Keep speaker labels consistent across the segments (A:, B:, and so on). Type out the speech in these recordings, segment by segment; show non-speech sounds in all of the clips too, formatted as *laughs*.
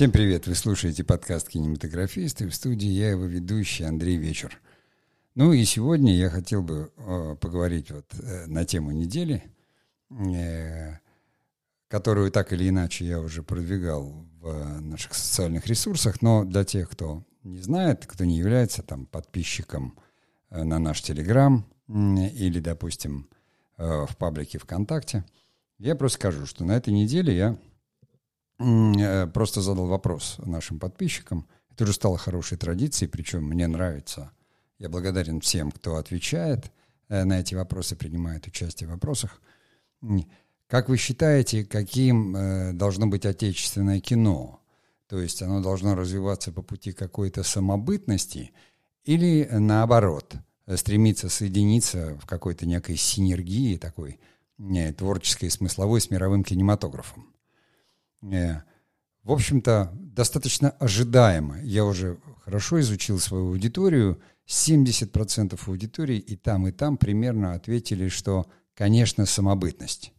A: Всем привет! Вы слушаете подкаст «Кинематографисты». В студии я его ведущий Андрей Вечер. Ну и сегодня я хотел бы э, поговорить вот э, на тему недели, э, которую так или иначе я уже продвигал в наших социальных ресурсах, но для тех, кто не знает, кто не является там подписчиком э, на наш Телеграм или, допустим, э, в паблике ВКонтакте, я просто скажу, что на этой неделе я э, просто задал вопрос нашим подписчикам. Это уже стало хорошей традицией, причем мне нравится. Я благодарен всем, кто отвечает на эти вопросы, принимает участие в вопросах. Как вы считаете, каким должно быть отечественное кино? То есть оно должно развиваться по пути какой-то самобытности или наоборот, стремиться соединиться в какой-то некой синергии такой творческой и смысловой с мировым кинематографом. Не, в общем-то, достаточно ожидаемо. Я уже хорошо изучил свою аудиторию. 70% аудитории и там, и там примерно ответили, что, конечно, самобытность.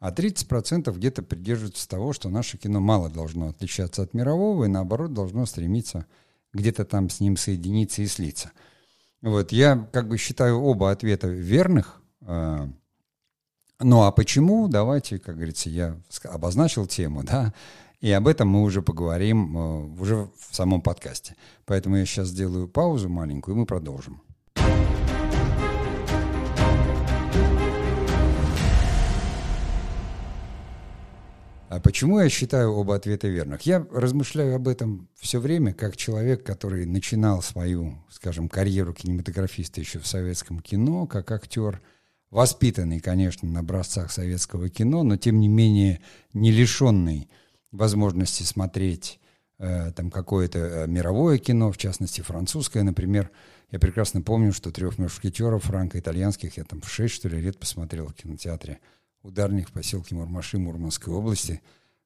A: А 30% где-то придерживаются того, что наше кино мало должно отличаться от мирового и наоборот должно стремиться где-то там с ним соединиться и слиться. Вот, я как бы считаю оба ответа верных. Ну а почему? Давайте, как говорится, я обозначил тему, да, и об этом мы уже поговорим а, уже в самом подкасте. Поэтому я сейчас сделаю паузу маленькую, и мы продолжим. А почему я считаю оба ответа верных? Я размышляю об этом все время, как человек, который начинал свою, скажем, карьеру кинематографиста еще в советском кино, как актер, воспитанный, конечно, на образцах советского кино, но тем не менее не лишенный возможности смотреть э, там какое-то э, мировое кино, в частности французское, например. Я прекрасно помню, что «Трех мушкетеров» франко-итальянских я там в шесть, что ли, лет посмотрел в кинотеатре – ударник в поселке Мурмаши Мурманской области,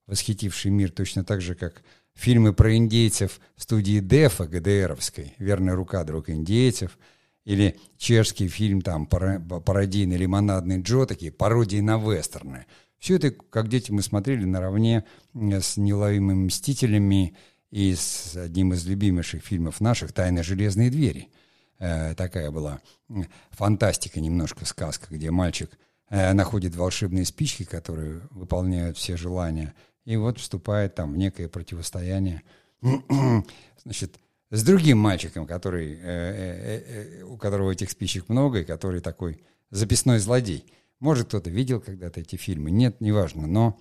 A: восхитивший мир точно так же, как фильмы про индейцев студии Дефа ГДРовской «Верная рука друг индейцев», или чешский фильм там пародийный «Лимонадный Джо», такие пародии на вестерны. Все это, как дети, мы смотрели наравне с «Неуловимыми мстителями» и с одним из любимейших фильмов наших «Тайны железной двери». Э, такая была фантастика немножко, сказка, где мальчик – Э, находит волшебные спички, которые выполняют все желания, и вот вступает там в некое противостояние, *clears throat* значит, с другим мальчиком, который, э, э, у которого этих спичек много, и который такой записной злодей. Может, кто-то видел когда-то эти фильмы, нет, неважно, но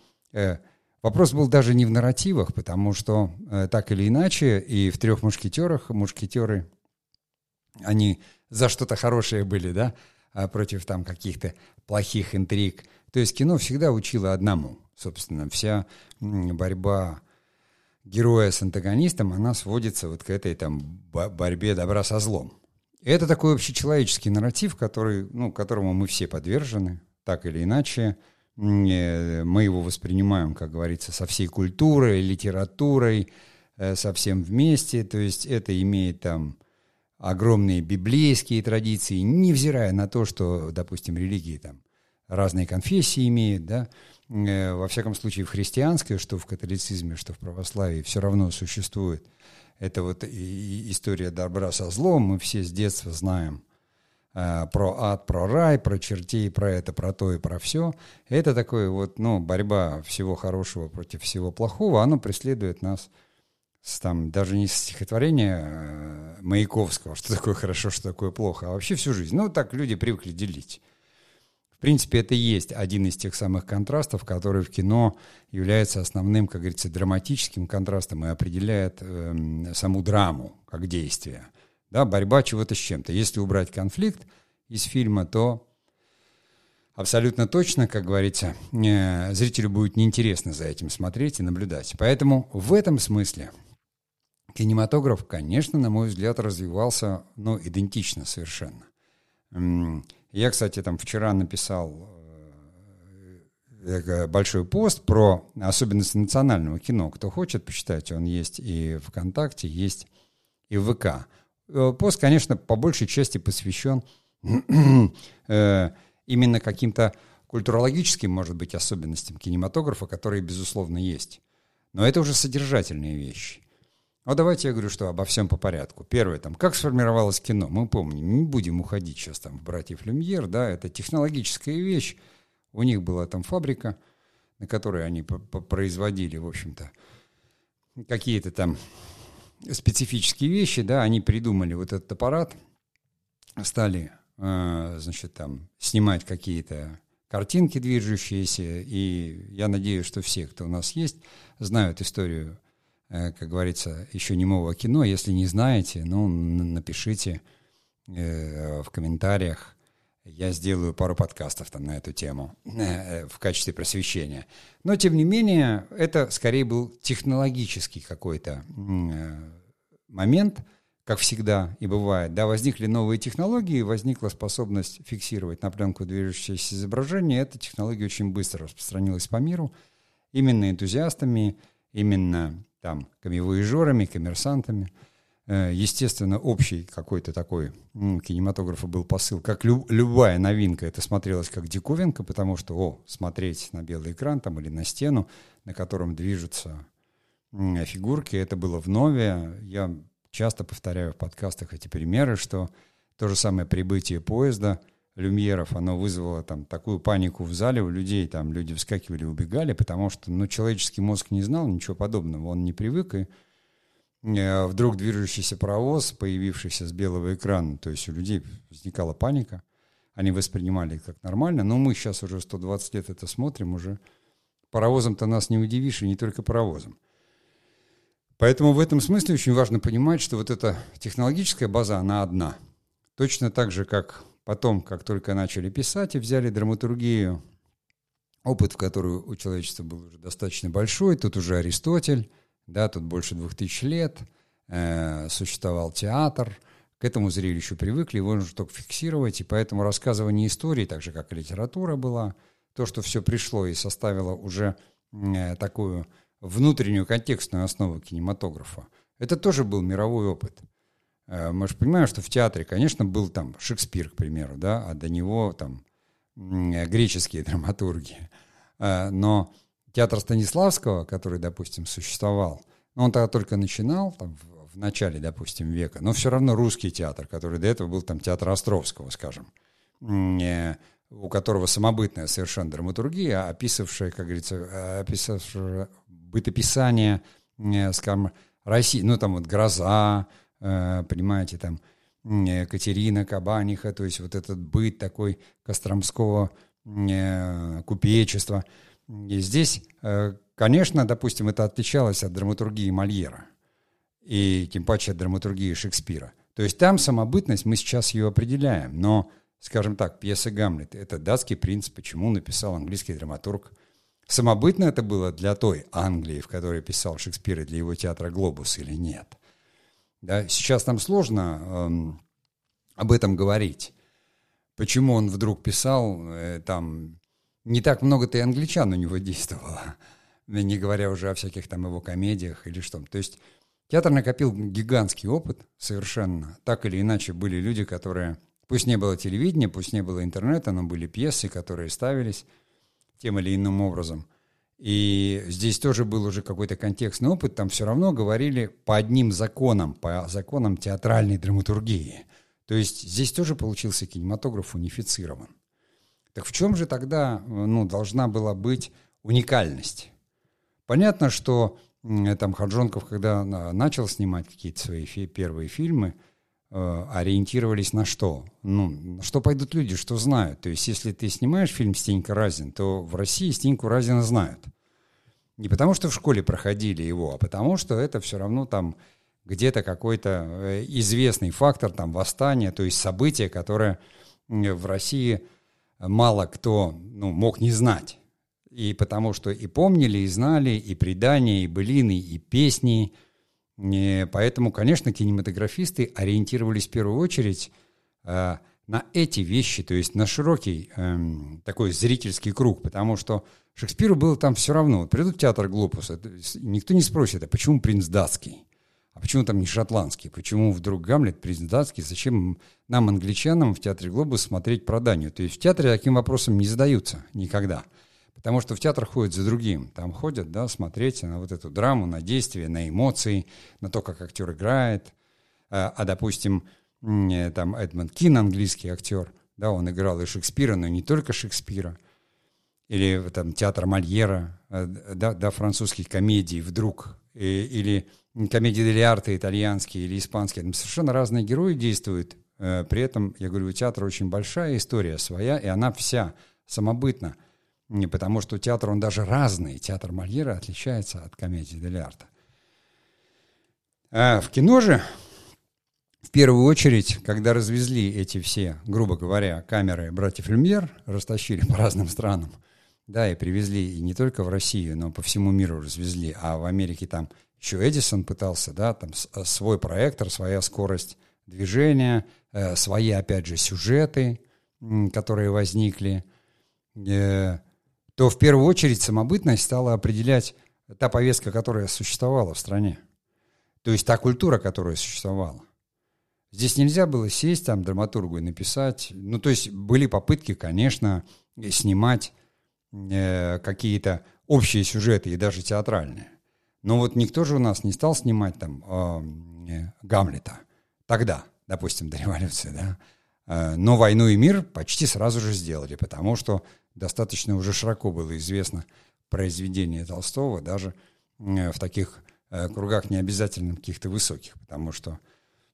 A: вопрос был даже не в нарративах, потому что так или иначе и в «Трех мушкетерах» мушкетеры, они за что-то хорошее были, да, а против там каких-то плохих интриг. То есть кино всегда учило одному. Собственно, вся борьба героя с антагонистом, она сводится вот к этой там борьбе добра со злом. И это такой общечеловеческий нарратив, который, ну, которому мы все подвержены, так или иначе. Э, мы его воспринимаем, как говорится, со всей культурой, литературой, э, со всем вместе. То есть это имеет там огромные библейские традиции, невзирая на то, что, допустим, религии там разные конфессии имеют, да, во всяком случае в христианской, что в католицизме, что в православии, все равно существует. Это вот история добра со злом, мы все с детства знаем э, про ад, про рай, про чертей, про это, про то и про все. Это такое вот, ну, борьба всего хорошего против всего плохого, оно преследует нас с, там, даже не стихотворения э, Маяковского, что такое хорошо, что такое плохо, а вообще всю жизнь. Ну, так люди привыкли делить. Принципе, это и есть один из тех самых контрастов, который в кино является основным, как говорится, драматическим контрастом и определяет э, саму драму как действие. Да, борьба чего-то с чем-то. Если убрать конфликт из фильма, то абсолютно точно, как говорится, э, зрителю будет неинтересно за этим смотреть и наблюдать. Поэтому в этом смысле кинематограф, конечно, на мой взгляд, развивался, ну, идентично совершенно. Я, кстати, там вчера написал э, большой пост про особенности национального кино. Кто хочет, почитайте, он есть и ВКонтакте, есть и в ВК. Э, пост, конечно, по большей части посвящен *clears throat* э, именно каким-то культурологическим, может быть, особенностям кинематографа, которые, безусловно, есть. Но это уже содержательные вещи. Вот давайте я говорю, что обо всем по порядку. Первое, там, как сформировалось кино. Мы помним, не будем уходить сейчас там в «Братьев Люмьер», да, это технологическая вещь. У них была там фабрика, на которой они производили, в общем-то, какие-то там специфические вещи, да, они придумали вот этот аппарат, стали, э, значит, там снимать какие-то картинки движущиеся, и я надеюсь, что все, кто у нас есть, знают историю как говорится, еще немого кино. Если не знаете, ну, напишите э, в комментариях. Я сделаю пару подкастов там на эту тему э, в качестве просвещения. Но, тем не менее, это скорее был технологический какой-то момент, как всегда и бывает. Да, возникли новые технологии, возникла способность фиксировать на пленку движущееся изображение. Эта технология очень быстро распространилась по миру. Именно энтузиастами, именно там камевоежерами, коммерсантами. Э, естественно, общий какой-то такой кинематографа был посыл. Как лю- любая новинка, это смотрелось как диковинка, потому что, о, смотреть на белый экран там или на стену, на котором движутся фигурки, это было в нове. Я часто повторяю в подкастах эти примеры, что то же самое прибытие поезда – люмьеров, оно вызвало там такую панику в зале у людей, там люди вскакивали, убегали, потому что, ну, человеческий мозг не знал ничего подобного, он не привык, и э, вдруг движущийся паровоз, появившийся с белого экрана, то есть у людей возникала паника, они воспринимали как нормально, но мы сейчас уже 120 лет это смотрим, уже паровозом-то нас не удивишь, и не только паровозом. Поэтому в этом смысле очень важно понимать, что вот эта технологическая база, она одна. Точно так же, как Потом, как только начали писать и взяли драматургию, опыт, в который у человечества был уже достаточно большой, тут уже Аристотель, да, тут больше двух тысяч лет, э, существовал театр, к этому зрелищу привыкли, его нужно только фиксировать, и поэтому рассказывание истории, так же, как и литература была, то, что все пришло и составило уже э, такую внутреннюю контекстную основу кинематографа, это тоже был мировой опыт – мы же понимаем, что в театре, конечно, был там Шекспир, к примеру, да, а до него там греческие *laughs* драматурги. Э, но театр Станиславского, который, допустим, существовал, он тогда только начинал, там, в начале, допустим, века, но все равно русский театр, который до этого был там театр Островского, скажем, э, у которого самобытная совершенно драматургия, описывавшая, как говорится, описавшая бытописание, скажем, России, ну там вот «Гроза», Э, понимаете, там Катерина Кабаниха, то есть вот этот быт такой Костромского э, купечества. И здесь, э, конечно, допустим, это отличалось от драматургии Мольера и тем паче от драматургии Шекспира. То есть там самобытность, мы сейчас ее определяем, но, скажем так, пьеса «Гамлет» — это датский принц, почему написал английский драматург. Самобытно это было для той Англии, в которой писал Шекспир, и для его театра «Глобус» или нет? Да? Сейчас нам сложно эм, об этом говорить. Почему он вдруг писал, э, там, не так много-то и англичан у него действовало, *laughs* не говоря уже о всяких там его комедиях или что. То есть театр накопил гигантский опыт совершенно. Так или иначе были люди, которые... Пусть не было телевидения, пусть не было интернета, но были пьесы, которые ставились тем или иным образом – и здесь тоже был уже какой-то контекстный опыт, там все равно говорили по одним законам, по законам театральной драматургии. То есть здесь тоже получился кинематограф унифицирован. Так в чем же тогда ну, должна была быть уникальность? Понятно, что там Хаджонков, когда начал снимать какие-то свои фи- первые фильмы, э, ориентировались на что? Ну, что пойдут люди, что знают. То есть, если ты снимаешь фильм «Стенька Разин», то в России Стеньку Разина знают. Не потому, что в школе проходили его, а потому, что это все равно там где-то какой-то э, известный фактор, там, восстание, то есть событие, которое в России мало кто ну, мог не знать. И потому что и помнили, и знали, и предания, и былины, и песни. И поэтому, конечно, кинематографисты ориентировались в первую очередь э, на эти вещи, то есть на широкий э, такой зрительский круг, потому что Шекспиру было там все равно. Придут в театр Глобуса, никто не спросит, а почему принц датский? А почему там не шотландский? Почему вдруг Гамлет принц датский? Зачем нам, англичанам, в театре Глобус смотреть про Данию? То есть в театре таким вопросом не задаются никогда. Потому что в театр ходят за другим. Там ходят, да, смотреть на вот эту драму, на действия, на эмоции, на то, как актер играет. А, а допустим, э, там Эдмонд Кин, английский актер, да, он играл и Шекспира, но не только Шекспира. Или там театр Мольера, э, да, да французских комедий вдруг. И, или комедии Дель Арте итальянские или испанские. Там совершенно разные герои действуют. Э, при этом, я говорю, у театра очень большая история своя, и она вся самобытна. Не потому что театр, он даже разный. Театр Мольера отличается от комедии Дель. А в кино же, в первую очередь, когда развезли эти все, грубо говоря, камеры братьев Люмьер, растащили *laughs* по разным странам, да, и привезли и не только в Россию, но по всему миру развезли, а в Америке там еще Эдисон пытался, да, там э, свой проектор, своя скорость движения, э, свои, опять же, сюжеты, которые возникли. Э, то в первую очередь самобытность стала определять та повестка, которая существовала в стране. То есть та культура, которая существовала. Здесь нельзя было сесть там драматургу и написать. Ну, то есть были попытки, конечно, снимать э, какие-то общие сюжеты и даже театральные. Но вот никто же у нас не стал снимать там э, Гамлета тогда, допустим, до революции, да. Э, но «Войну и мир» почти сразу же сделали, потому что достаточно уже широко было известно произведение Толстого, даже э, в таких э, кругах не обязательно каких-то высоких, потому что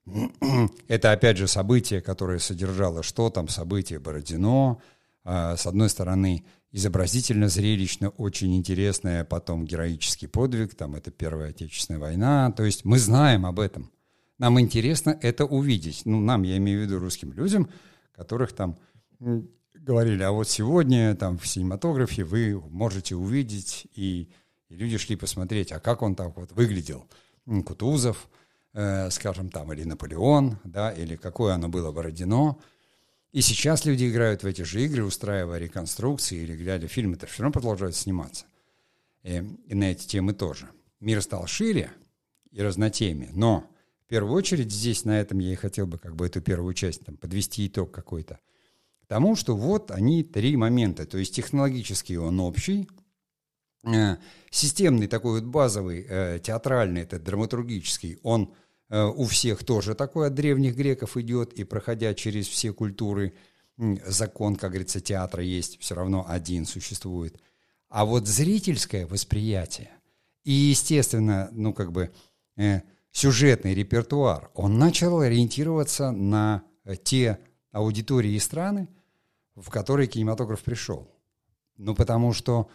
A: *clears throat* это, опять же, событие, которое содержало что там, событие Бородино, а, с одной стороны, изобразительно-зрелищно, очень интересное, потом героический подвиг, там это Первая Отечественная война, то есть мы знаем об этом. Нам интересно это увидеть. Ну, нам, я имею в виду русским людям, которых там говорили, а вот сегодня там в синематографе вы можете увидеть, и, и люди шли посмотреть, а как он так вот выглядел. Кутузов, э, скажем, там, или Наполеон, да, или какое оно было Бородино. И сейчас люди играют в эти же игры, устраивая реконструкции или глядя фильмы, это все равно продолжают сниматься. И, э, и на эти темы тоже. Мир стал шире и разнотемие, но в первую очередь здесь на этом я и хотел бы как бы эту первую часть там, подвести итог какой-то – тому, что вот они три момента. То есть технологический он общий, э, системный такой вот базовый, э, театральный, это драматургический, он э, у всех тоже такой от древних греков идет, и проходя через все культуры, закон, как говорится, театра есть, все равно один существует. А вот зрительское восприятие и, естественно, ну, как бы сюжетный репертуар, он начал ориентироваться на те аудитории и страны, в который кинематограф пришел. Ну, потому что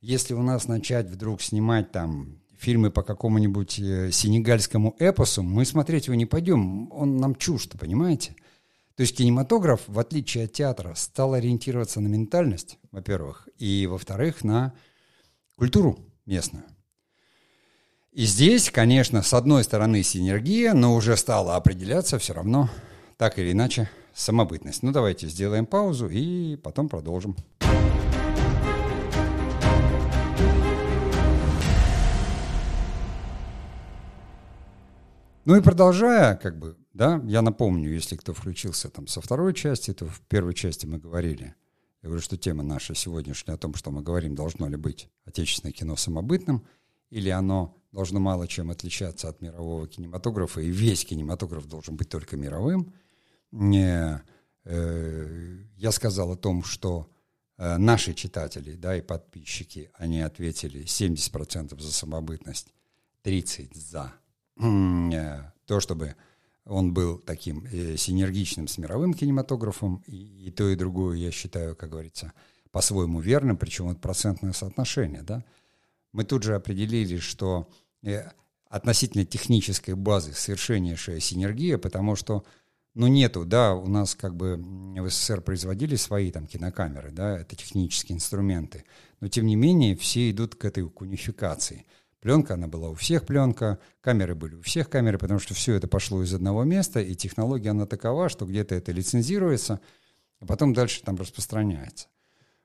A: если у нас начать вдруг снимать там фильмы по какому-нибудь э, сенегальскому эпосу, мы смотреть его не пойдем, он нам чужд, понимаете? То есть кинематограф, в отличие от театра, стал ориентироваться на ментальность, во-первых, и, во-вторых, на культуру местную. И здесь, конечно, с одной стороны синергия, но уже стала определяться все равно, так или иначе, самобытность. Ну, давайте сделаем паузу и потом продолжим. Ну и продолжая, как бы, да, я напомню, если кто включился там со второй части, то в первой части мы говорили, я говорю, что тема наша сегодняшняя о том, что мы говорим, должно ли быть отечественное кино самобытным, или оно должно мало чем отличаться от мирового кинематографа, и весь кинематограф должен быть только мировым – не, э, я сказал о том, что э, наши читатели да, и подписчики, они ответили 70% за самобытность, 30% за э, то, чтобы он был таким э, синергичным с мировым кинематографом, и, и то, и другое, я считаю, как говорится, по-своему верным, причем это процентное соотношение. Да? Мы тут же определили, что э, относительно технической базы совершеннейшая синергия, потому что ну, нету, да, у нас как бы в СССР производили свои там кинокамеры, да, это технические инструменты, но тем не менее все идут к этой унификации. Пленка, она была у всех пленка, камеры были у всех камеры, потому что все это пошло из одного места, и технология, она такова, что где-то это лицензируется, а потом дальше там распространяется.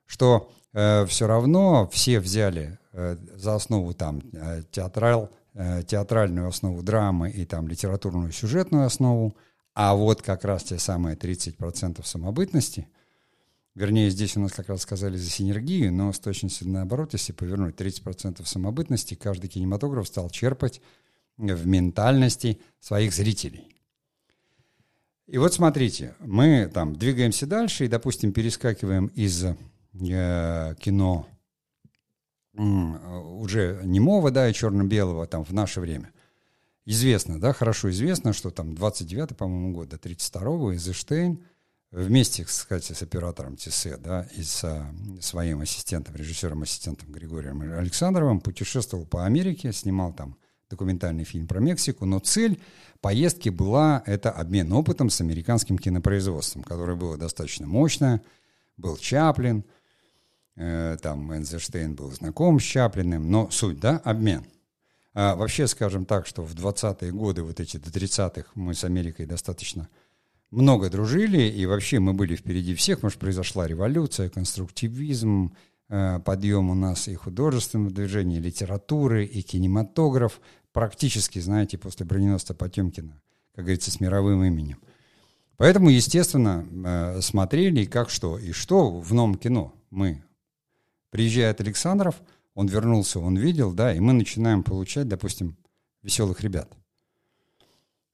A: Что э, все равно все взяли э, за основу там э, театрал, э, театральную основу драмы и там литературную сюжетную основу, а вот как раз те самые 30% самобытности, Вернее, здесь у нас как раз сказали за синергию, но с точностью наоборот, если повернуть 30% самобытности, каждый кинематограф стал черпать в ментальности своих зрителей. И вот смотрите, мы там двигаемся дальше и, допустим, перескакиваем из э, кино э, уже немого, да, и черно-белого там в наше время. Известно, да, хорошо известно, что там 29 по-моему, год до 32-го Эйзенштейн вместе, кстати, с оператором ТСЭ, да, и с своим ассистентом, режиссером-ассистентом Григорием Александровым путешествовал по Америке, снимал там документальный фильм про Мексику, но цель поездки была это обмен опытом с американским кинопроизводством, которое было достаточно мощное. Был Чаплин, э, там Эйнштейн был знаком с Чаплиным, но суть, да, обмен. А вообще, скажем так, что в 20-е годы, вот эти до 30-х, мы с Америкой достаточно много дружили, и вообще мы были впереди всех, может, произошла революция, конструктивизм, Э, подъем у нас и художественного движения, и литературы, и кинематограф, практически, знаете, после броненосца Потемкина, как говорится, с мировым именем. Поэтому, естественно, э, смотрели, как что, и что в новом кино мы. Приезжает Александров, он вернулся, он видел, да, и мы начинаем получать, допустим, веселых ребят.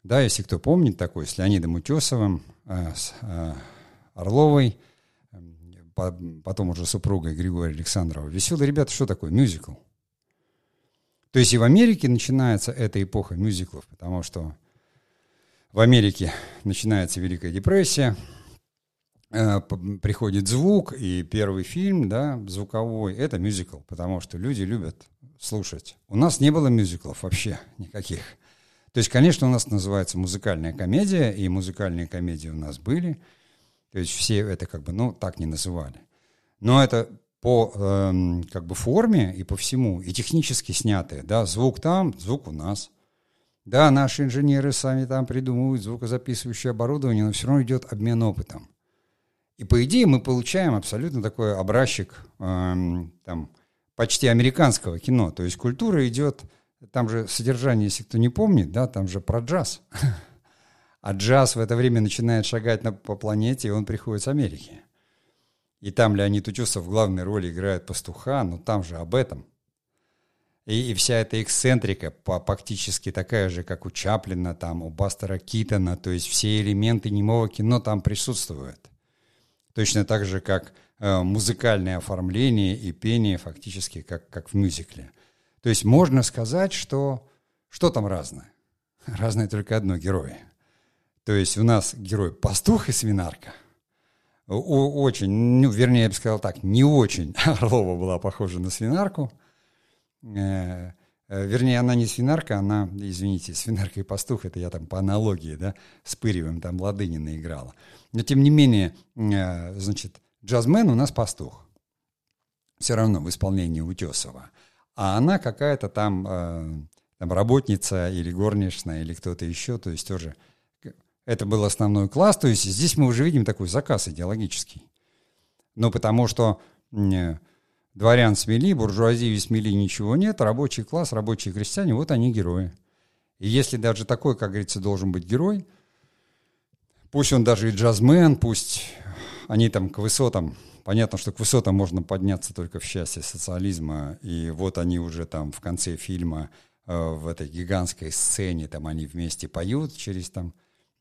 A: Да, если кто помнит такой, с Леонидом Утесовым, э, с Орловой – потом уже супругой Григория Александрова. «Веселые ребята» что такое? Мюзикл. То есть и в Америке начинается эта эпоха мюзиклов, потому что в Америке начинается Великая депрессия, э, приходит звук, и первый фильм, да, звуковой, это мюзикл, потому что люди любят слушать. У нас не было мюзиклов вообще никаких. То есть, конечно, у нас называется музыкальная комедия, и музыкальные комедии у нас были – то есть все это как бы, ну, так не называли. Но это по э, как бы форме и по всему, и технически снятые, да, звук там, звук у нас. Да, наши инженеры сами там придумывают звукозаписывающее оборудование, но все равно идет обмен опытом. И по идее мы получаем абсолютно такой образчик э, там, почти американского кино. То есть культура идет, там же содержание, если кто не помнит, да, там же про джаз. *laughs* А джаз в это время начинает шагать на, по планете, и он приходит с Америки. И там Леонид Утесов в главной роли играет пастуха, но там же об этом. И, и вся эта эксцентрика фактически такая же, как у Чаплина, там, у Бастера Китона, то есть все элементы немого кино там присутствуют. Точно так же, как э, музыкальное оформление и пение фактически как, как в мюзикле. То есть можно сказать, что что там разное? *laughs* Разное только одно – герои – то есть у нас герой пастух и свинарка. Очень, ну, вернее, я бы сказал так, не очень *laughs* Орлова была похожа на свинарку. Э, э, вернее, она не свинарка, она, извините, свинарка и пастух, это я там по аналогии, да, с Пыревым там Ладынина играла. Но, тем не менее, э, значит, джазмен у нас пастух. Все равно в исполнении Утесова. А она какая-то там, там работница или горничная или кто-то еще, то есть тоже это был основной класс, то есть здесь мы уже видим такой заказ идеологический. Ну, потому что э, дворян смели, буржуазии смели, ничего нет, рабочий класс, рабочие крестьяне, вот они герои. И если даже такой, как говорится, должен быть герой, пусть он даже и джазмен, пусть они там к высотам, понятно, что к высотам можно подняться только в счастье социализма, и вот они уже там в конце фильма э, в этой гигантской сцене, там они вместе поют через там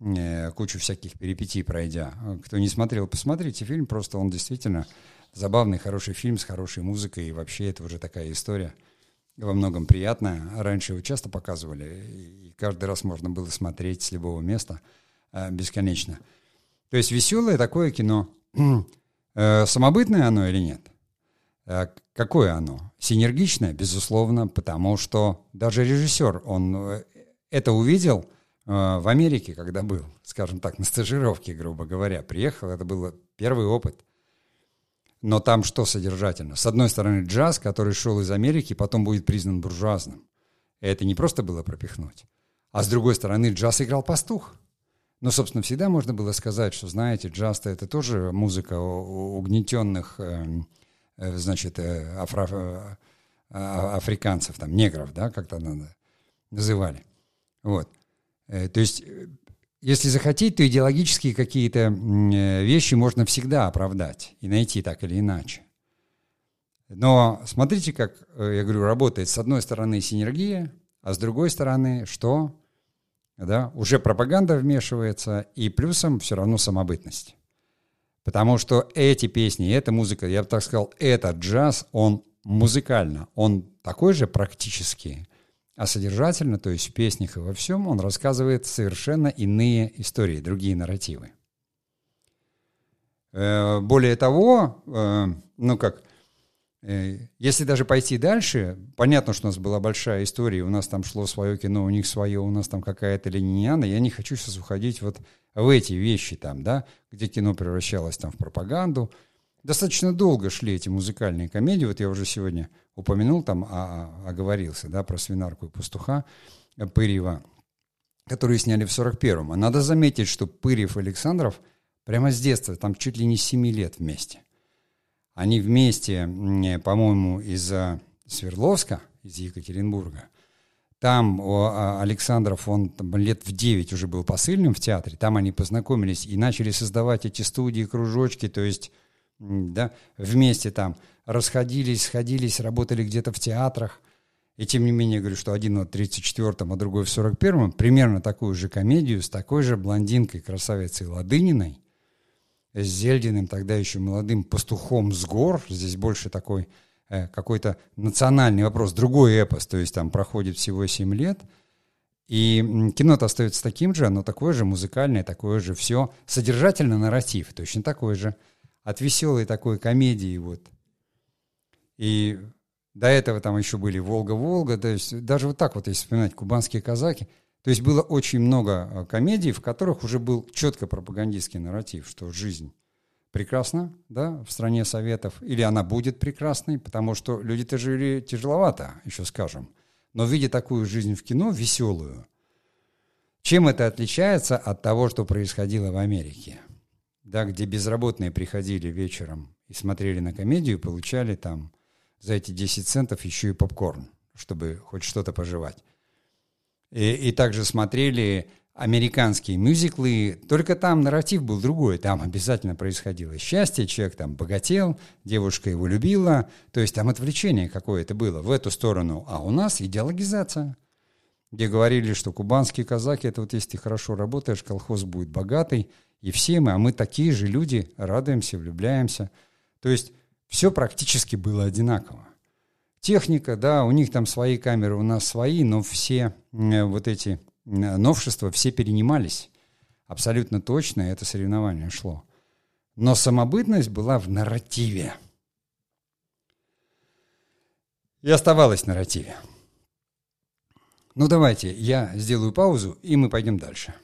A: Э, кучу всяких перипетий пройдя. Кто не смотрел, посмотрите фильм, просто он действительно забавный, хороший фильм с хорошей музыкой, и вообще это уже такая история во многом приятная. Раньше его часто показывали, и каждый раз можно было смотреть с любого места э, бесконечно. То есть веселое такое кино. *clears throat* Э, самобытное оно или нет? Какое оно? Синергичное, безусловно, потому что даже режиссер, он это увидел – а, в Америке, когда был, скажем так, на стажировке, грубо говоря, приехал, это был первый опыт. Но там что содержательно? С одной стороны, джаз, который шел из Америки, потом будет признан буржуазным. Это не просто было пропихнуть. А с другой стороны, джаз играл пастух. Но, собственно, всегда можно было сказать, что, знаете, джаз-то это тоже музыка угнетенных, эм, э, значит, э, афро, э, а, африканцев, там, негров, да, как-то надо называли. Вот. То есть если захотеть, то идеологические какие-то э, вещи можно всегда оправдать и найти так или иначе. Но смотрите, как, э, я говорю, работает с одной стороны синергия, а с другой стороны что? Да, уже пропаганда вмешивается, и плюсом все равно самобытность. Потому что эти песни, эта музыка, я бы так сказал, этот джаз, он музыкально, он такой же практически, а содержательно, то есть в песнях и во всем, он рассказывает совершенно иные истории, другие нарративы. Э, более того, э, ну как, Э, если даже пойти дальше, понятно, что у нас была большая история, у нас там шло свое кино, у них свое, у нас там какая-то линейна. Я не хочу сейчас уходить вот в эти вещи там, да, где кино превращалось там в пропаганду. Достаточно долго шли эти музыкальные комедии. Вот я уже сегодня упомянул там, а, а, оговорился, да, про «Свинарку и пастуха» Пырьева, которые сняли в 41-м. А надо заметить, что Пырьев и Александров прямо с детства, там чуть ли не 7 лет вместе – они вместе, по-моему, из Свердловска, из Екатеринбурга. Там а, Александров, он там, лет в 9 уже был посыльным в театре. Там они познакомились и начали создавать эти студии, кружочки. То есть да, вместе там расходились, сходились, работали где-то в театрах. И тем не менее, говорю, что один в 34-м, а другой в 41-м, примерно такую же комедию с такой же блондинкой, красавицей Ладыниной, с Зельдиным, тогда еще молодым пастухом с гор. Здесь больше такой э, какой-то национальный вопрос, другой эпос, то есть там проходит всего 7 лет. И кино-то остается таким же, оно такое же музыкальное, такое же все. Содержательно нарратив, точно такой же. От веселой такой комедии вот. И до этого там еще были «Волга-Волга», то есть даже вот так вот, если вспоминать «Кубанские казаки», то есть было очень много э, комедий, в которых уже был четко пропагандистский нарратив, что жизнь прекрасна, да, в стране Советов, или она будет прекрасной, потому что люди-то жили тяжеловато, еще скажем. Но видя такую жизнь в кино, веселую, чем это отличается от того, что происходило в Америке? Да, где безработные приходили вечером и смотрели на комедию, получали там за эти 10 центов еще и попкорн, чтобы хоть что-то пожевать. И, и также смотрели американские мюзиклы, только там нарратив был другой, там обязательно происходило. Счастье, человек там богател, девушка его любила, то есть там отвлечение какое-то было в эту сторону, а у нас идеологизация, где говорили, что кубанские казаки, это вот если ты хорошо работаешь, колхоз будет богатый, и все мы, а мы такие же люди, радуемся, влюбляемся, то есть все практически было одинаково. Техника, да, у них там свои камеры, у нас свои, но все э, вот эти э, новшества все перенимались. Абсолютно точно это соревнование шло. Но самобытность была в нарративе. И оставалась в нарративе. Ну давайте, я сделаю паузу, и мы пойдем дальше.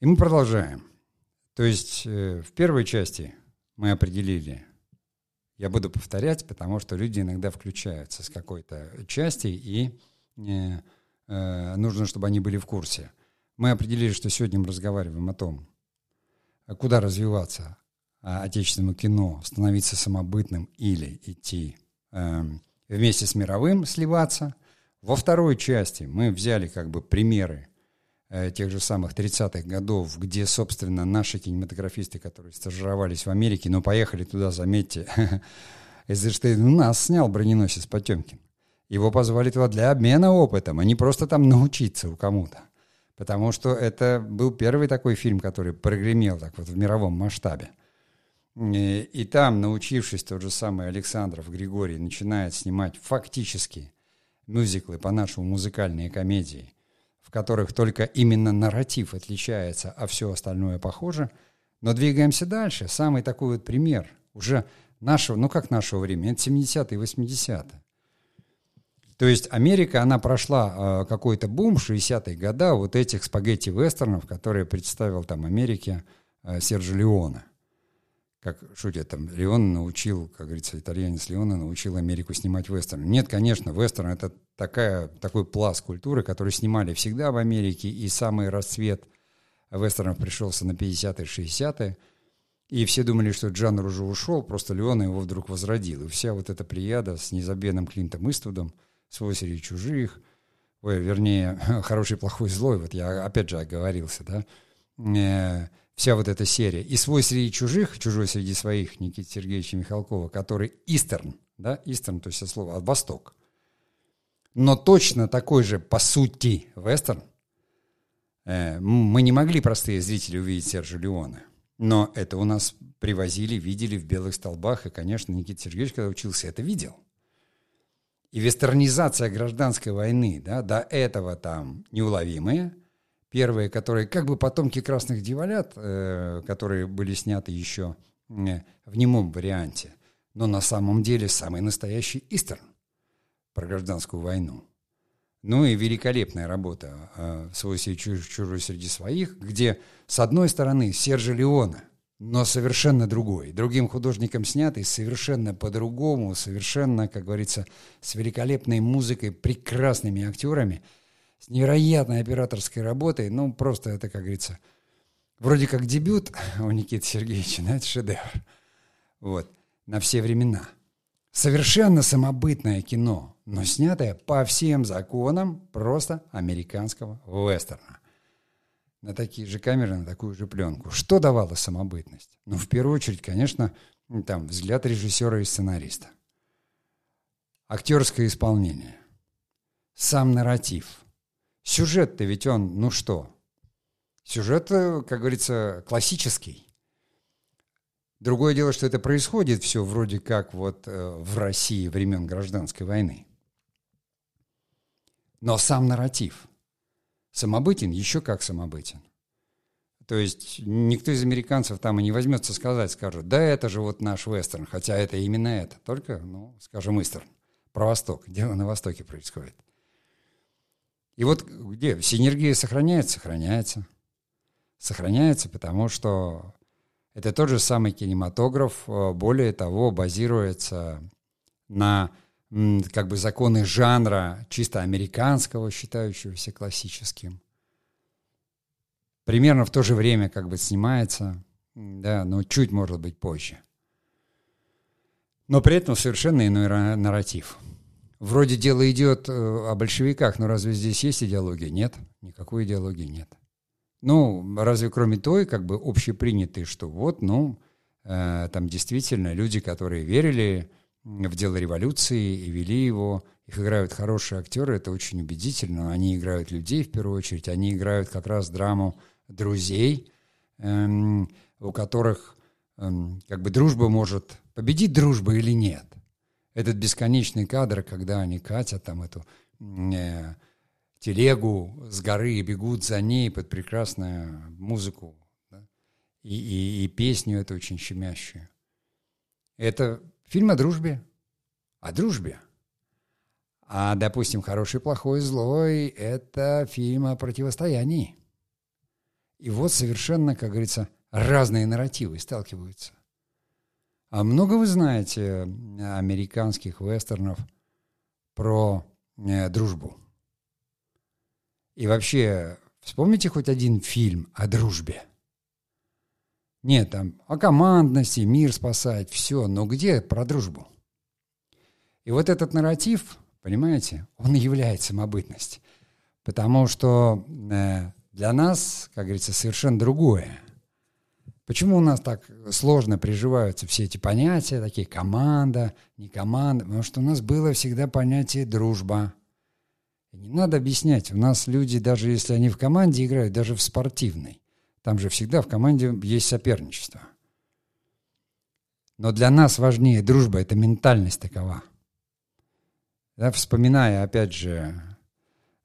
A: И мы продолжаем. То есть э, в первой части мы определили, я буду повторять, потому что люди иногда включаются с какой-то части, и э, э, нужно, чтобы они были в курсе. Мы определили, что сегодня мы разговариваем о том, куда развиваться отечественному кино, становиться самобытным или идти э, вместе с мировым сливаться. Во второй части мы взяли как бы примеры тех же самых 30-х годов, где, собственно, наши кинематографисты, которые стажировались в Америке, но поехали туда, заметьте, *laughs* Эйзенштейн у нас снял броненосец Потемкин. Его позвали туда для обмена опытом, а не просто там научиться у кому-то. Потому что это был первый такой фильм, который прогремел так вот в мировом масштабе. И, и там, научившись, тот же самый Александров Григорий начинает снимать фактически мюзиклы по нашему музыкальные комедии – в которых только именно нарратив отличается, а все остальное похоже. Но двигаемся дальше. Самый такой вот пример уже нашего, ну как нашего времени, это 70-е и 80-е. То есть Америка, она прошла э, какой-то бум в 60-е годы вот этих спагетти-вестернов, которые представил там Америке э, Серджо Леоне как шутят, там, Леон научил, как говорится, итальянец Леона научил Америку снимать вестерн. Нет, конечно, вестерн — это такая, такой пласт культуры, который снимали всегда в Америке, и самый расцвет вестернов пришелся на 50-е, 60-е. И все думали, что жанр уже ушел, просто Леона его вдруг возродил. И вся вот эта плеяда с незабвенным Клинтом Иствудом, «Свой среди чужих», ой, вернее, *laughs* «Хороший, плохой, злой», вот я опять же оговорился, да, э, вся вот эта серия. И «Свой среди чужих», «Чужой среди своих» Никиты Сергеевича Михалкова, который «Истерн», да, «Истерн», то есть от слова «Восток». Но точно такой же, по сути, вестерн, э, мы не могли, простые зрители, увидеть Сержа Леона. Но это у нас привозили, видели в белых столбах, и, конечно, Никита Сергеевич, когда учился, это видел. И вестернизация гражданской войны, да, до этого там неуловимые, первые, которые как бы потомки красных дьяволят, э, которые были сняты еще э, в немом варианте, но на самом деле самый настоящий истерн про гражданскую войну. Ну и великолепная работа э, «Свой себе чужой среди своих», где, с одной стороны, Сержа Леона, но совершенно другой, другим художником снятый, совершенно по-другому, совершенно, как говорится, с великолепной музыкой, прекрасными актерами, с невероятной операторской работой, ну, просто это, как говорится, вроде как дебют *laughs* у Никиты Сергеевича, но это шедевр. Вот, на все времена. Совершенно самобытное кино – но снятая по всем законам просто американского вестерна. На такие же камеры, на такую же пленку. Что давало самобытность? Ну, в первую очередь, конечно, там взгляд режиссера и сценариста. Актерское исполнение. Сам нарратив. Сюжет-то ведь он, ну что? Сюжет, э, как говорится, классический. Другое дело, что это происходит все вроде как вот э, в России времен гражданской войны. Но сам нарратив самобытен еще как самобытен. То есть никто из американцев там и не возьмется сказать, скажет, да это же вот наш вестерн, хотя это именно это, только, ну, скажем, истерн, про Восток, дело на Востоке происходит. И вот где синергия сохраняется, сохраняется. Сохраняется, потому что это тот же самый кинематограф, э, более того, базируется на как бы законы жанра чисто американского, считающегося классическим. Примерно в то же время как бы снимается, да, но чуть, может быть, позже. Но при этом совершенно иной нарратив. Вроде дело идет э, о большевиках, но разве здесь есть идеология? Нет, никакой идеологии нет. Ну, разве кроме той, как бы общепринятой, что вот, ну, э, там действительно люди, которые верили в дело революции и вели его. Их играют хорошие актеры, это очень убедительно. Они играют людей в первую очередь, они играют как раз драму друзей, эм, у которых эм, как бы дружба может победить дружба или нет. Этот бесконечный кадр, когда они катят там эту э, телегу с горы и бегут за ней под прекрасную музыку да? и, и, и песню эту очень щемящую. Это Фильм о дружбе. О дружбе. А, допустим, «Хороший, плохой, злой» — это фильм о противостоянии. И вот совершенно, как говорится, разные нарративы сталкиваются. А много вы знаете американских вестернов про э, дружбу? И вообще, вспомните хоть один фильм о дружбе. Нет, там о командности, мир спасать, все. Но где про дружбу? И вот этот нарратив, понимаете, он и является самобытность. Потому что э, для нас, как говорится, совершенно другое. Почему у нас так сложно приживаются все эти понятия, такие команда, не команда? Потому что у нас было всегда понятие дружба. Не надо объяснять, у нас люди, даже если они в команде играют, даже в спортивной, там же всегда в команде есть соперничество. Но для нас важнее дружба, это ментальность такова. Да, вспоминая, опять же,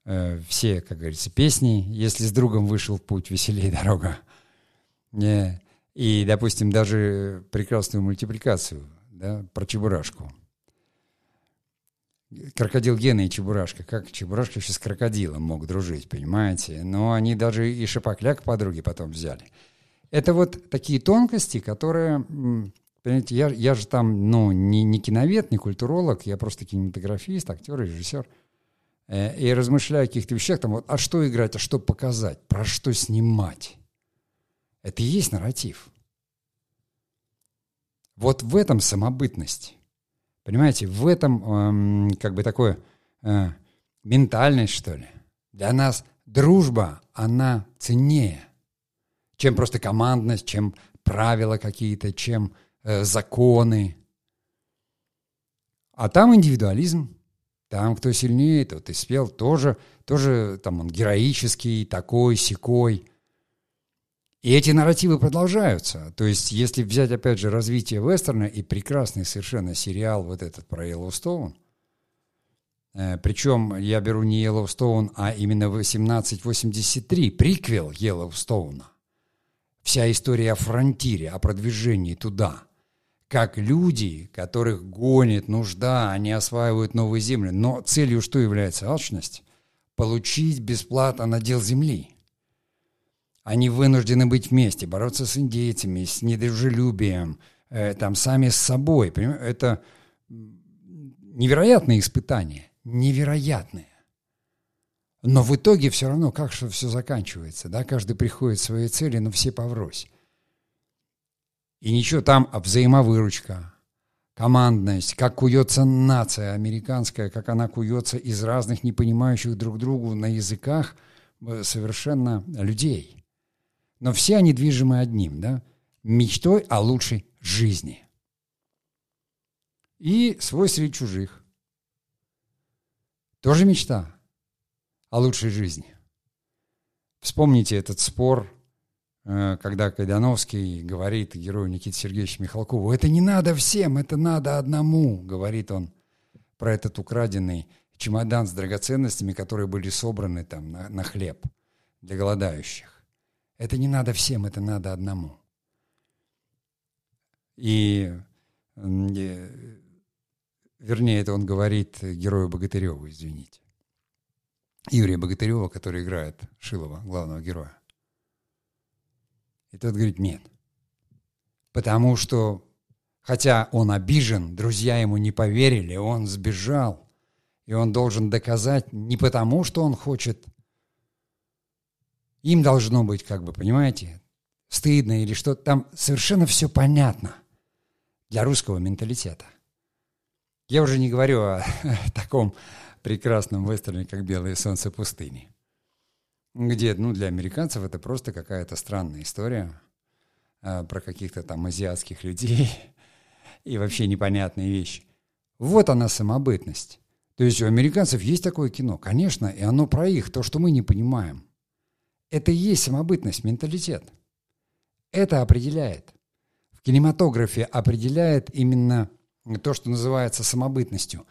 A: э, все, как говорится, песни, если с другом вышел путь, веселее дорога. Не, и, допустим, даже прекрасную мультипликацию да, про Чебурашку – крокодил Гена и Чебурашка. Как Чебурашка еще с крокодилом мог дружить, понимаете? Но они даже и шапокляк подруги потом взяли. Это вот такие тонкости, которые... Понимаете, я, я же там, ну, не, не киновед, не культуролог, я просто кинематографист, актер, режиссер. Э, и размышляю о каких-то вещах, там, вот, а что играть, а что показать, про что снимать. Это и есть нарратив. Вот в этом самобытность. Понимаете, в этом эм, как бы такое э, ментальность, что ли. Для нас дружба, она ценнее, чем просто командность, чем правила какие-то, чем э, законы. А там индивидуализм. Там кто сильнее, тот и спел. Тоже, тоже там он героический, такой, секой. И эти нарративы продолжаются. То есть, если взять, опять же, развитие вестерна и прекрасный совершенно сериал вот этот про Йеллоустоун, э, причем я беру не Йеллоустоун, а именно 1883, приквел Йеллоустоуна. Вся история о фронтире, о продвижении туда. Как люди, которых гонит нужда, они осваивают новые земли. Но целью что является алчность? Получить бесплатно надел земли – они вынуждены быть вместе, бороться с индейцами, с недружелюбием, э, там, сами с собой. Это невероятные испытания, невероятные. Но в итоге все равно, как что все заканчивается, да, каждый приходит к своей цели, но все поврось. И ничего там, а взаимовыручка, командность, как куется нация американская, как она куется из разных, не понимающих друг другу на языках э, совершенно людей. Но все они движимы одним, да? Мечтой о лучшей жизни. И свой среди чужих. Тоже мечта о лучшей жизни. Вспомните этот спор, э, когда Кайдановский говорит герою Никите Сергеевичу Михалкову, «Это не надо всем, это надо одному», говорит он про этот украденный чемодан с драгоценностями, которые были собраны там на, на хлеб для голодающих. Это не надо всем, это надо одному. И, вернее, это он говорит герою Богатыреву, извините. Юрия Богатырева, который играет Шилова, главного героя. И тот говорит, нет. Потому что, хотя он обижен, друзья ему не поверили, он сбежал. И он должен доказать не потому, что он хочет им должно быть, как бы, понимаете, стыдно или что-то. Там совершенно все понятно для русского менталитета. Я уже не говорю о *laughs* таком прекрасном вестерне, как «Белое солнце пустыни», где, ну, для американцев это просто какая-то странная история э, про каких-то там азиатских людей *laughs* и вообще непонятные вещи. Вот она самобытность. То есть у американцев есть такое кино, конечно, и оно про их, то, что мы не понимаем. Это и есть самобытность, менталитет. Это определяет. В кинематографе определяет именно то, что называется самобытностью.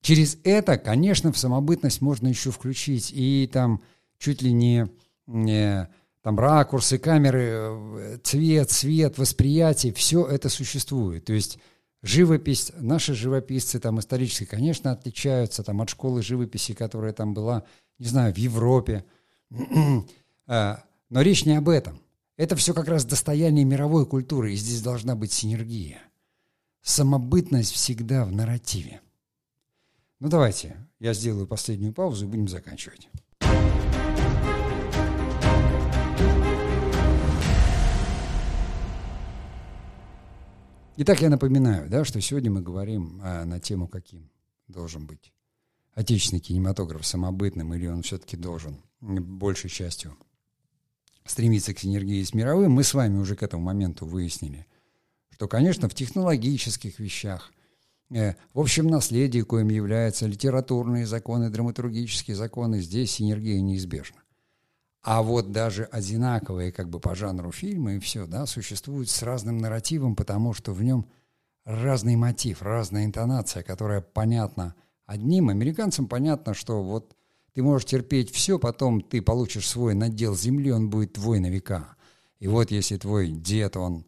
A: Через это, конечно, в самобытность можно еще включить и там чуть ли не, не там ракурсы, камеры, цвет, свет, восприятие, все это существует. То есть живопись, наши живописцы там исторически, конечно, отличаются там от школы живописи, которая там была, не знаю, в Европе. А, но речь не об этом. Это все как раз достояние мировой культуры, и здесь должна быть синергия. Самобытность всегда в нарративе. Ну давайте, я сделаю последнюю паузу и будем заканчивать. Итак, я напоминаю, да, что сегодня мы говорим а, на тему, каким должен быть отечественный кинематограф самобытным, или он все-таки должен большей частью стремиться к синергии с мировым, мы с вами уже к этому моменту выяснили, что, конечно, в технологических вещах, э, в общем наследии, коим являются литературные законы, драматургические законы, здесь синергия неизбежна. А вот даже одинаковые как бы по жанру фильмы и все, да, существуют с разным нарративом, потому что в нем разный мотив, разная интонация, которая понятна одним. Американцам понятно, что вот ты можешь терпеть все, потом ты получишь свой надел земли, он будет твой на века. И вот если твой дед, он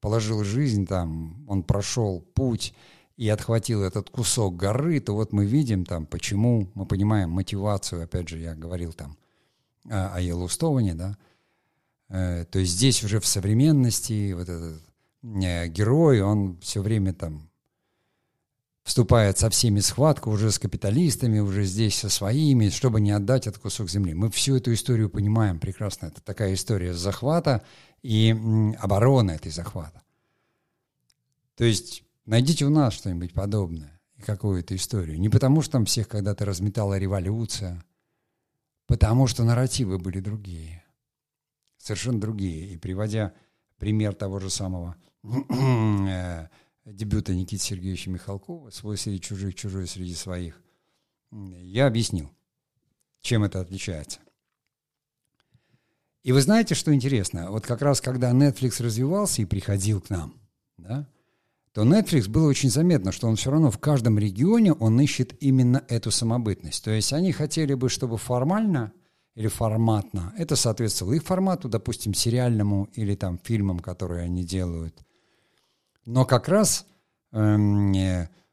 A: положил жизнь там, он прошел путь и отхватил этот кусок горы, то вот мы видим там, почему, мы понимаем мотивацию, опять же, я говорил там о, о Йеллоустоуне, да, э, то есть здесь уже в современности вот этот э, герой, он все время там вступает со всеми схватку, уже с капиталистами, уже здесь со своими, чтобы не отдать этот кусок земли. Мы всю эту историю понимаем прекрасно. Это такая история захвата и обороны этой захвата. То есть найдите у нас что-нибудь подобное какую-то историю. Не потому, что там всех когда-то разметала революция, потому что нарративы были другие. Совершенно другие. И приводя пример того же самого *clears throat* э, дебюта Никиты Сергеевича Михалкова «Свой среди чужих, чужой среди своих», я объяснил, чем это отличается. И вы знаете, что интересно? Вот как раз когда Netflix развивался и приходил к нам, да, то Netflix было очень заметно, что он все равно в каждом регионе он ищет именно эту самобытность. То есть они хотели бы, чтобы формально или форматно это соответствовало их формату, допустим, сериальному или там фильмам, которые они делают. Но как раз, эм,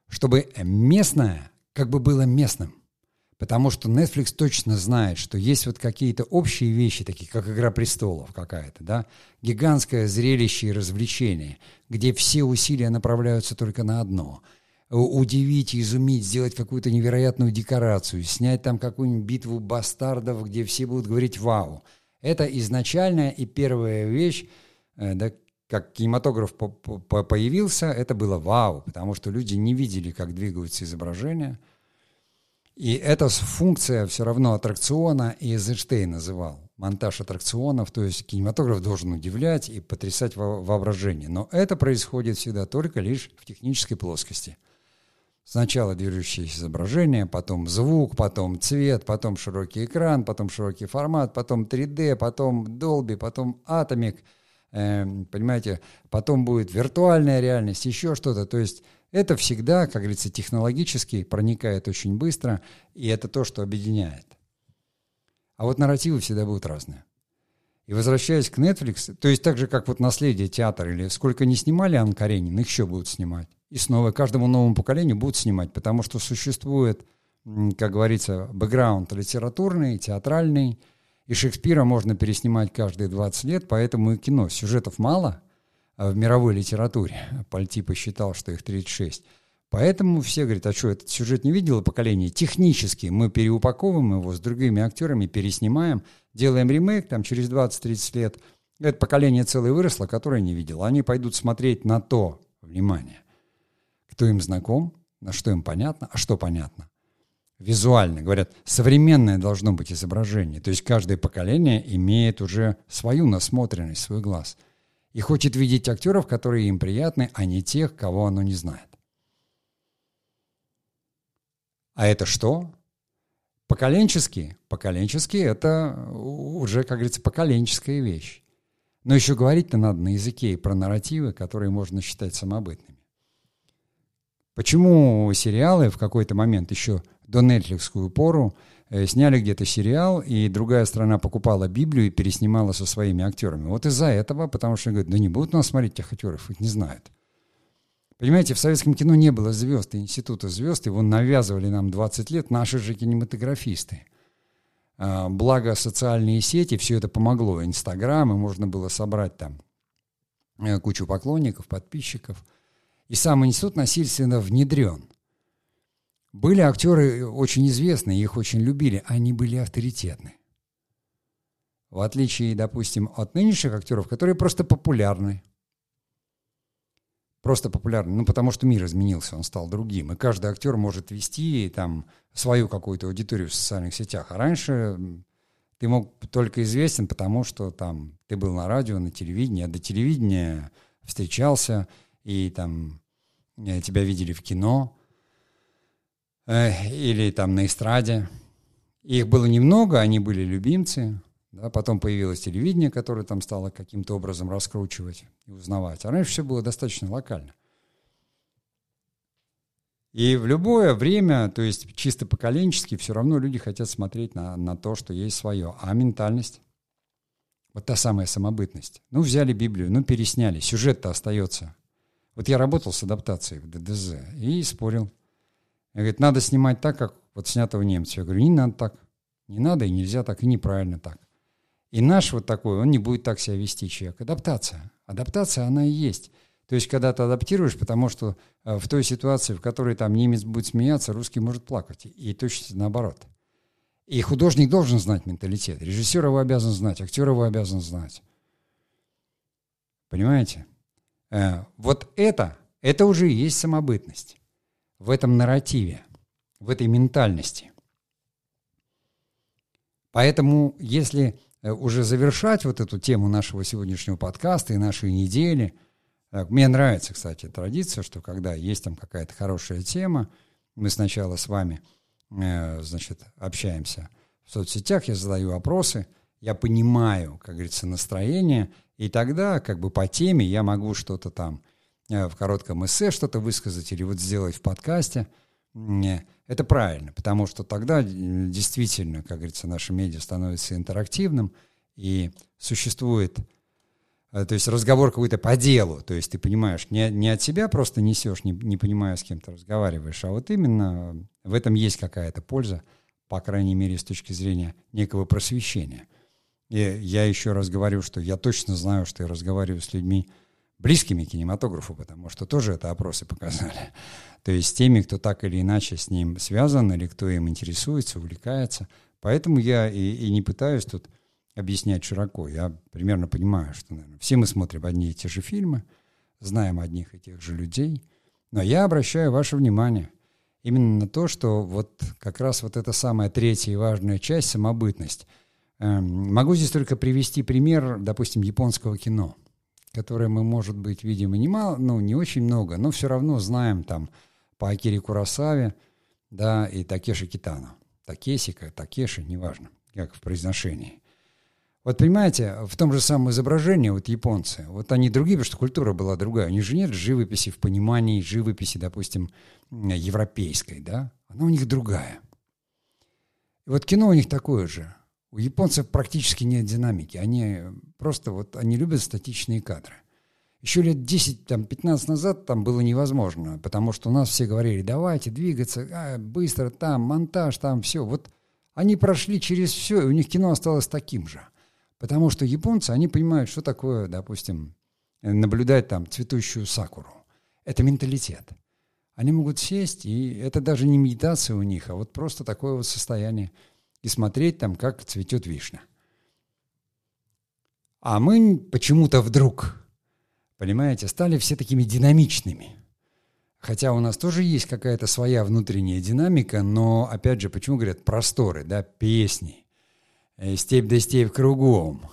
A: чтобы местное как бы было местным. Потому что Netflix точно знает, что есть вот какие-то общие вещи, такие как «Игра престолов» какая-то, да, гигантское зрелище и развлечение, где все усилия направляются только на одно – удивить, изумить, сделать какую-то невероятную декорацию, снять там какую-нибудь битву бастардов, где все будут говорить «Вау!». Это изначальная и первая вещь, э, да, как кинематограф появился, это было «Вау!», потому что люди не видели, как двигаются изображения – и эта функция все равно аттракциона и Эйзенштейн называл. Монтаж аттракционов, то есть кинематограф должен удивлять и потрясать во воображение. Но это происходит всегда только лишь в технической плоскости. Сначала движущееся изображение, потом звук, потом цвет, потом широкий экран, потом широкий формат, потом 3D, потом Dolby, потом Atomic, понимаете, потом будет виртуальная реальность, еще что-то. То есть это всегда, как говорится, технологически проникает очень быстро, и это то, что объединяет. А вот нарративы всегда будут разные. И возвращаясь к Netflix, то есть так же, как вот «Наследие театр» или сколько не снимали Ан Каренин, их еще будут снимать. И снова каждому новому поколению будут снимать, потому что существует, как говорится, бэкграунд литературный, театральный, и Шекспира можно переснимать каждые 20 лет, поэтому и кино. Сюжетов мало, в мировой литературе. *laughs* Пальти посчитал, что их 36. Поэтому все говорят, а что, этот сюжет не видело поколение? Технически мы переупаковываем его с другими актерами, переснимаем, делаем ремейк там через 20-30 лет. Это поколение целое выросло, которое не видело. Они пойдут смотреть на то, внимание, кто им знаком, на что им понятно, а что понятно. Визуально, говорят, современное должно быть изображение. То есть каждое поколение имеет уже свою насмотренность, свой глаз – и хочет видеть актеров, которые им приятны, а не тех, кого оно не знает. А это что? Поколенчески. Поколенчески – это уже, как говорится, поколенческая вещь. Но еще говорить-то надо на языке и про нарративы, которые можно считать самобытными. Почему сериалы в какой-то момент еще до нетфликскую пору Э, сняли где-то сериал, и другая страна покупала Библию и переснимала со своими актерами. Вот из-за этого, потому что говорят, да не будут нас смотреть тех актеров, их не знают. Понимаете, в советском кино не было звезд, института звезд, его навязывали нам 20 лет наши же кинематографисты. А, благо социальные сети, все это помогло. Инстаграм, и можно было собрать там э, кучу поклонников, подписчиков. И сам институт насильственно внедрен. Были актеры очень известные, их очень любили, они были авторитетны. В отличие, допустим, от нынешних актеров, которые просто популярны. Просто популярны, ну потому что мир изменился, он стал другим. И каждый актер может вести там свою какую-то аудиторию в социальных сетях. А раньше ты мог только известен, потому что там ты был на радио, на телевидении, а до телевидения встречался, и там э, тебя видели в кино, э, или там на эстраде. Их было немного, они были любимцы. Да, потом появилось телевидение, которое там стало каким-то образом раскручивать и узнавать. А раньше все было достаточно локально. И в любое время, то есть чисто поколенчески, все равно люди хотят смотреть на, на то, что есть свое. А ментальность? Вот та самая самобытность. Ну, взяли Библию, ну, пересняли. Сюжет-то остается. Вот я работал с адаптацией в ДДЗ и спорил. Говорит, надо снимать так, как вот снято в немцев. Я говорю, не надо так. Не надо и нельзя так, и неправильно так. И наш вот такой, он не будет так себя вести человек. Адаптация. Адаптация, она и есть. То есть, когда ты адаптируешь, потому что э, в той ситуации, в которой там немец будет смеяться, русский может плакать. И точно наоборот. И художник должен знать менталитет. Режиссер его обязан знать, актер его обязан знать. Понимаете? Э, вот это Это уже и есть самобытность в этом нарративе, в этой ментальности. Поэтому, если э, уже завершать вот эту тему нашего сегодняшнего подкаста и нашей недели, э, мне нравится, кстати, традиция, что когда есть там какая-то хорошая тема, мы сначала с вами, э, значит, общаемся в соцсетях, я задаю вопросы, я понимаю, как говорится, настроение, и тогда как бы по теме я могу что-то там в коротком эссе что-то высказать или вот сделать в подкасте. Это правильно, потому что тогда действительно, как говорится, наше медиа становится интерактивным и существует, э, то есть разговор какой-то по делу, то есть ты понимаешь, не, не от себя просто несешь, не, не понимая, с кем ты разговариваешь, а вот именно в этом есть какая-то польза, по крайней мере, с точки зрения некого просвещения. И я еще раз говорю, что я точно знаю, что я разговариваю с людьми, близкими к кинематографу, потому что тоже это опросы показали. *laughs* То есть теми, кто так или иначе с ним связан, или кто им интересуется, увлекается. Поэтому я и, и не пытаюсь тут объяснять широко. Я примерно понимаю, что наверное, все мы смотрим одни и те же фильмы, знаем одних и тех же людей. Но я обращаю ваше внимание именно на то, что вот как раз вот эта самая третья и важная часть, самобытность. Эм, могу здесь только привести пример, допустим, японского кино – которые мы, может быть, видим и немало, ну, не очень много, но все равно знаем там по Акире Курасаве, да, и Такеши Китано. Такесика, Такеши, неважно, как в произношении. Вот понимаете, в том же самом изображении, вот японцы, вот они другие, потому что культура была другая. У них же нет живописи в понимании живописи, допустим, европейской, да? Она у них другая. И вот кино у них такое же. У японцев практически нет динамики. Они просто вот, они любят статичные кадры. Еще лет 10, там, 15 назад там было невозможно, потому что у нас все говорили, давайте двигаться, а, быстро там, монтаж, там, все. Вот они прошли через все, и у них кино осталось таким же. Потому что японцы, они понимают, что такое, допустим, наблюдать там цветущую сакуру. Это менталитет. Они могут сесть, и это даже не медитация у них, а вот просто такое вот состояние – и смотреть там, как цветет вишня. А мы почему-то вдруг, понимаете, стали все такими динамичными. Хотя у нас тоже есть какая-то своя внутренняя динамика, но, опять же, почему говорят просторы, да, песни, э, степь да степь кругом.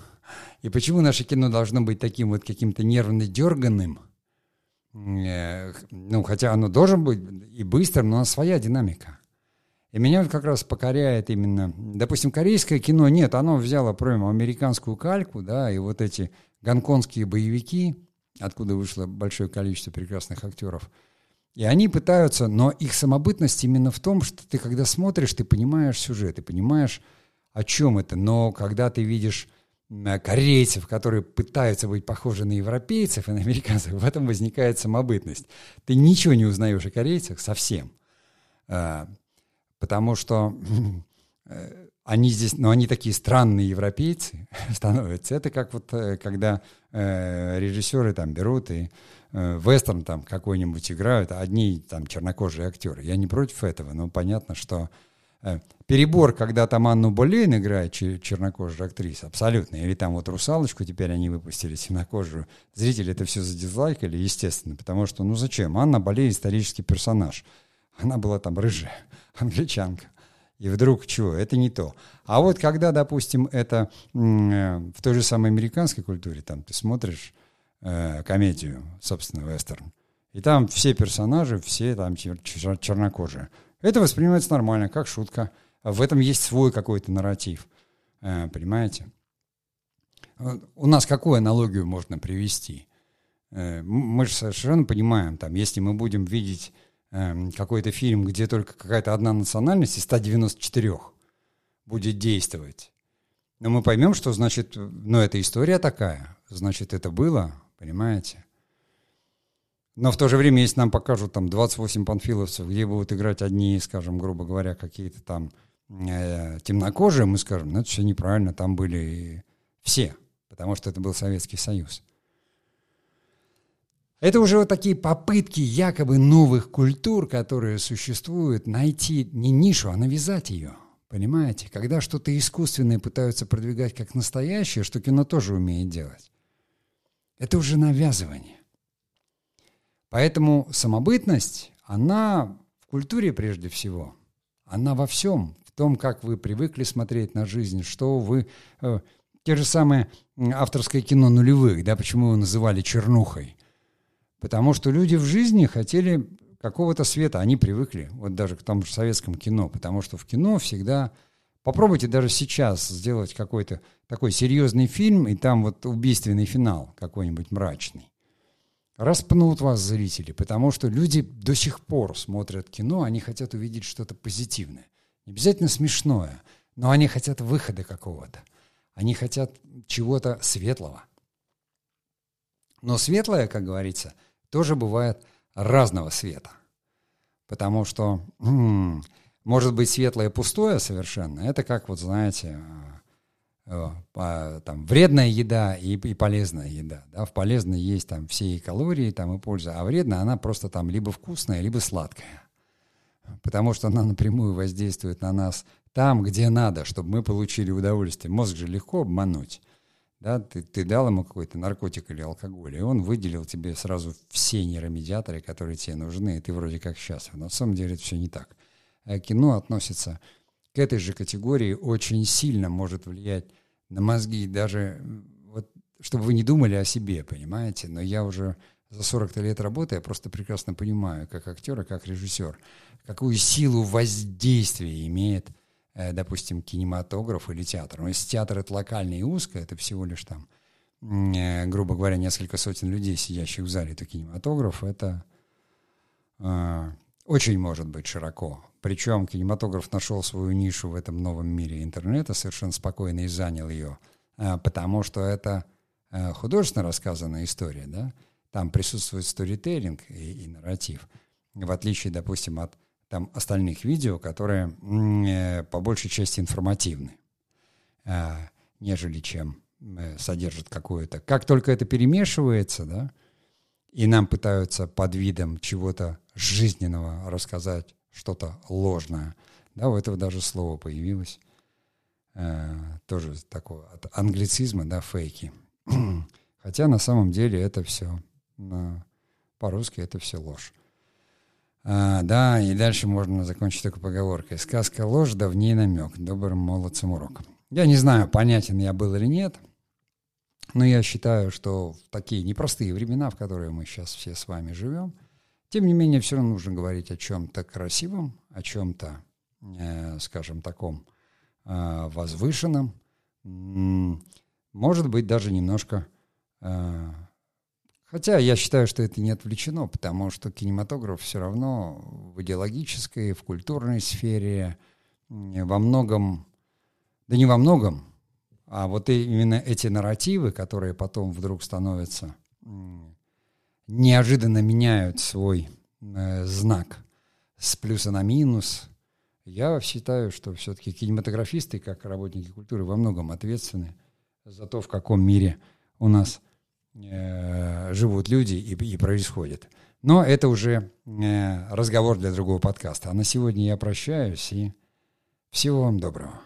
A: И почему наше кино должно быть таким вот каким-то нервно дерганным, э, ну, хотя оно должно быть и быстрым, но у нас своя динамика. И меня как раз покоряет именно, допустим, корейское кино, нет, оно взяло прямо американскую кальку, да, и вот эти гонконгские боевики, откуда вышло большое количество прекрасных актеров, и они пытаются, но их самобытность именно в том, что ты когда смотришь, ты понимаешь сюжет, ты понимаешь, о чем это, но когда ты видишь корейцев, которые пытаются быть похожи на европейцев и на американцев, *laughs* в этом возникает самобытность. Ты ничего не узнаешь о корейцах совсем. Потому что *laughs* э, они здесь, ну, они такие странные европейцы *laughs* становятся. Это как вот, э, когда э, режиссеры там берут и э, вестерн там какой-нибудь играют, а одни там чернокожие актеры. Я не против этого, но понятно, что э, перебор, когда там Анну Болейн играет чернокожая актриса, абсолютно. Или там вот «Русалочку» теперь они выпустили, темнокожую. Зрители это все задизлайкали, естественно, потому что, ну зачем? Анна Болейн исторический персонаж. Она была там рыжая *laughs* англичанка. И вдруг чего? Это не то. А вот когда, допустим, это э, в той же самой американской культуре, там ты смотришь э, комедию, собственно, вестерн, и там все персонажи, все там чер чер чернокожие. Это воспринимается нормально, как шутка. В этом есть свой какой-то нарратив. Э, понимаете? У нас какую аналогию можно привести? Э, мы же совершенно понимаем, там, если мы будем видеть какой-то фильм, где только какая-то одна национальность из 194 будет действовать. Но мы поймем, что значит, ну это история такая, значит это было, понимаете? Но в то же время, если нам покажут там 28 панфиловцев, где будут играть одни, скажем, грубо говоря, какие-то там э, темнокожие, мы скажем, ну это все неправильно, там были все, потому что это был Советский Союз. Это уже вот такие попытки якобы новых культур, которые существуют, найти не нишу, а навязать ее. Понимаете? Когда что-то искусственное пытаются продвигать как настоящее, что кино тоже умеет делать. Это уже навязывание. Поэтому самобытность, она в культуре прежде всего, она во всем, в том, как вы привыкли смотреть на жизнь, что вы... Э, те же самые авторское кино нулевых, да, почему его называли чернухой? Потому что люди в жизни хотели какого-то света, они привыкли, вот даже к тому же советскому кино, потому что в кино всегда... Попробуйте даже сейчас сделать какой-то такой серьезный фильм, и там вот убийственный финал какой-нибудь мрачный. Распнут вас зрители, потому что люди до сих пор смотрят кино, они хотят увидеть что-то позитивное. Не обязательно смешное, но они хотят выхода какого-то. Они хотят чего-то светлого. Но светлое, как говорится, тоже бывает разного света. Потому что может быть светлое пустое совершенно. Это как, вот знаете, э, э, там, вредная еда и, и полезная еда. Да? В полезной есть там все и калории, там, и польза, а вредная она просто там либо вкусная, либо сладкая. Потому что она напрямую воздействует на нас там, где надо, чтобы мы получили удовольствие. Мозг же легко обмануть. Да, ты, ты дал ему какой-то наркотик или алкоголь, и он выделил тебе сразу все нейромедиаторы, которые тебе нужны, и ты вроде как счастлив. Но на самом деле это все не так. А кино относится к этой же категории, очень сильно может влиять на мозги, даже вот, чтобы вы не думали о себе, понимаете? Но я уже за 40 лет работы, я просто прекрасно понимаю, как актер и как режиссер, какую силу воздействия имеет – допустим, кинематограф или театр. Но если театр это локальный и узко, это всего лишь там, э, грубо говоря, несколько сотен людей, сидящих в зале, то кинематограф это э, очень может быть широко. Причем кинематограф нашел свою нишу в этом новом мире интернета, совершенно спокойно и занял ее, э, потому что это э, художественно рассказанная история, да, там присутствует сторителлинг и, и нарратив, в отличие, допустим, от там остальных видео, которые э, по большей части информативны, э, нежели чем э, содержат какое-то. Как только это перемешивается, да, и нам пытаются под видом чего-то жизненного рассказать что-то ложное, да, у этого даже слово появилось, э, тоже такое от англицизма, да, фейки. *clears throat* Хотя на самом деле это все, по-русски это все ложь. А, да, и дальше можно закончить такой поговоркой. Сказка ложь, да в ней намек. Добрым молодцам урок. Я не знаю, понятен я был или нет, но я считаю, что в такие непростые времена, в которые мы сейчас все с вами живем, тем не менее, все равно нужно говорить о чем-то красивом, о чем-то, э, скажем, таком э, возвышенном, может быть, даже немножко э, Хотя я считаю, что это не отвлечено, потому что кинематограф все равно в идеологической, в культурной сфере во многом, да не во многом, а вот именно эти нарративы, которые потом вдруг становятся, неожиданно меняют свой э, знак с плюса на минус. Я считаю, что все-таки кинематографисты, как работники культуры, во многом ответственны за то, в каком мире у нас – Э, живут люди и, и происходит. Но это уже э, разговор для другого подкаста. А на сегодня я прощаюсь и всего вам доброго.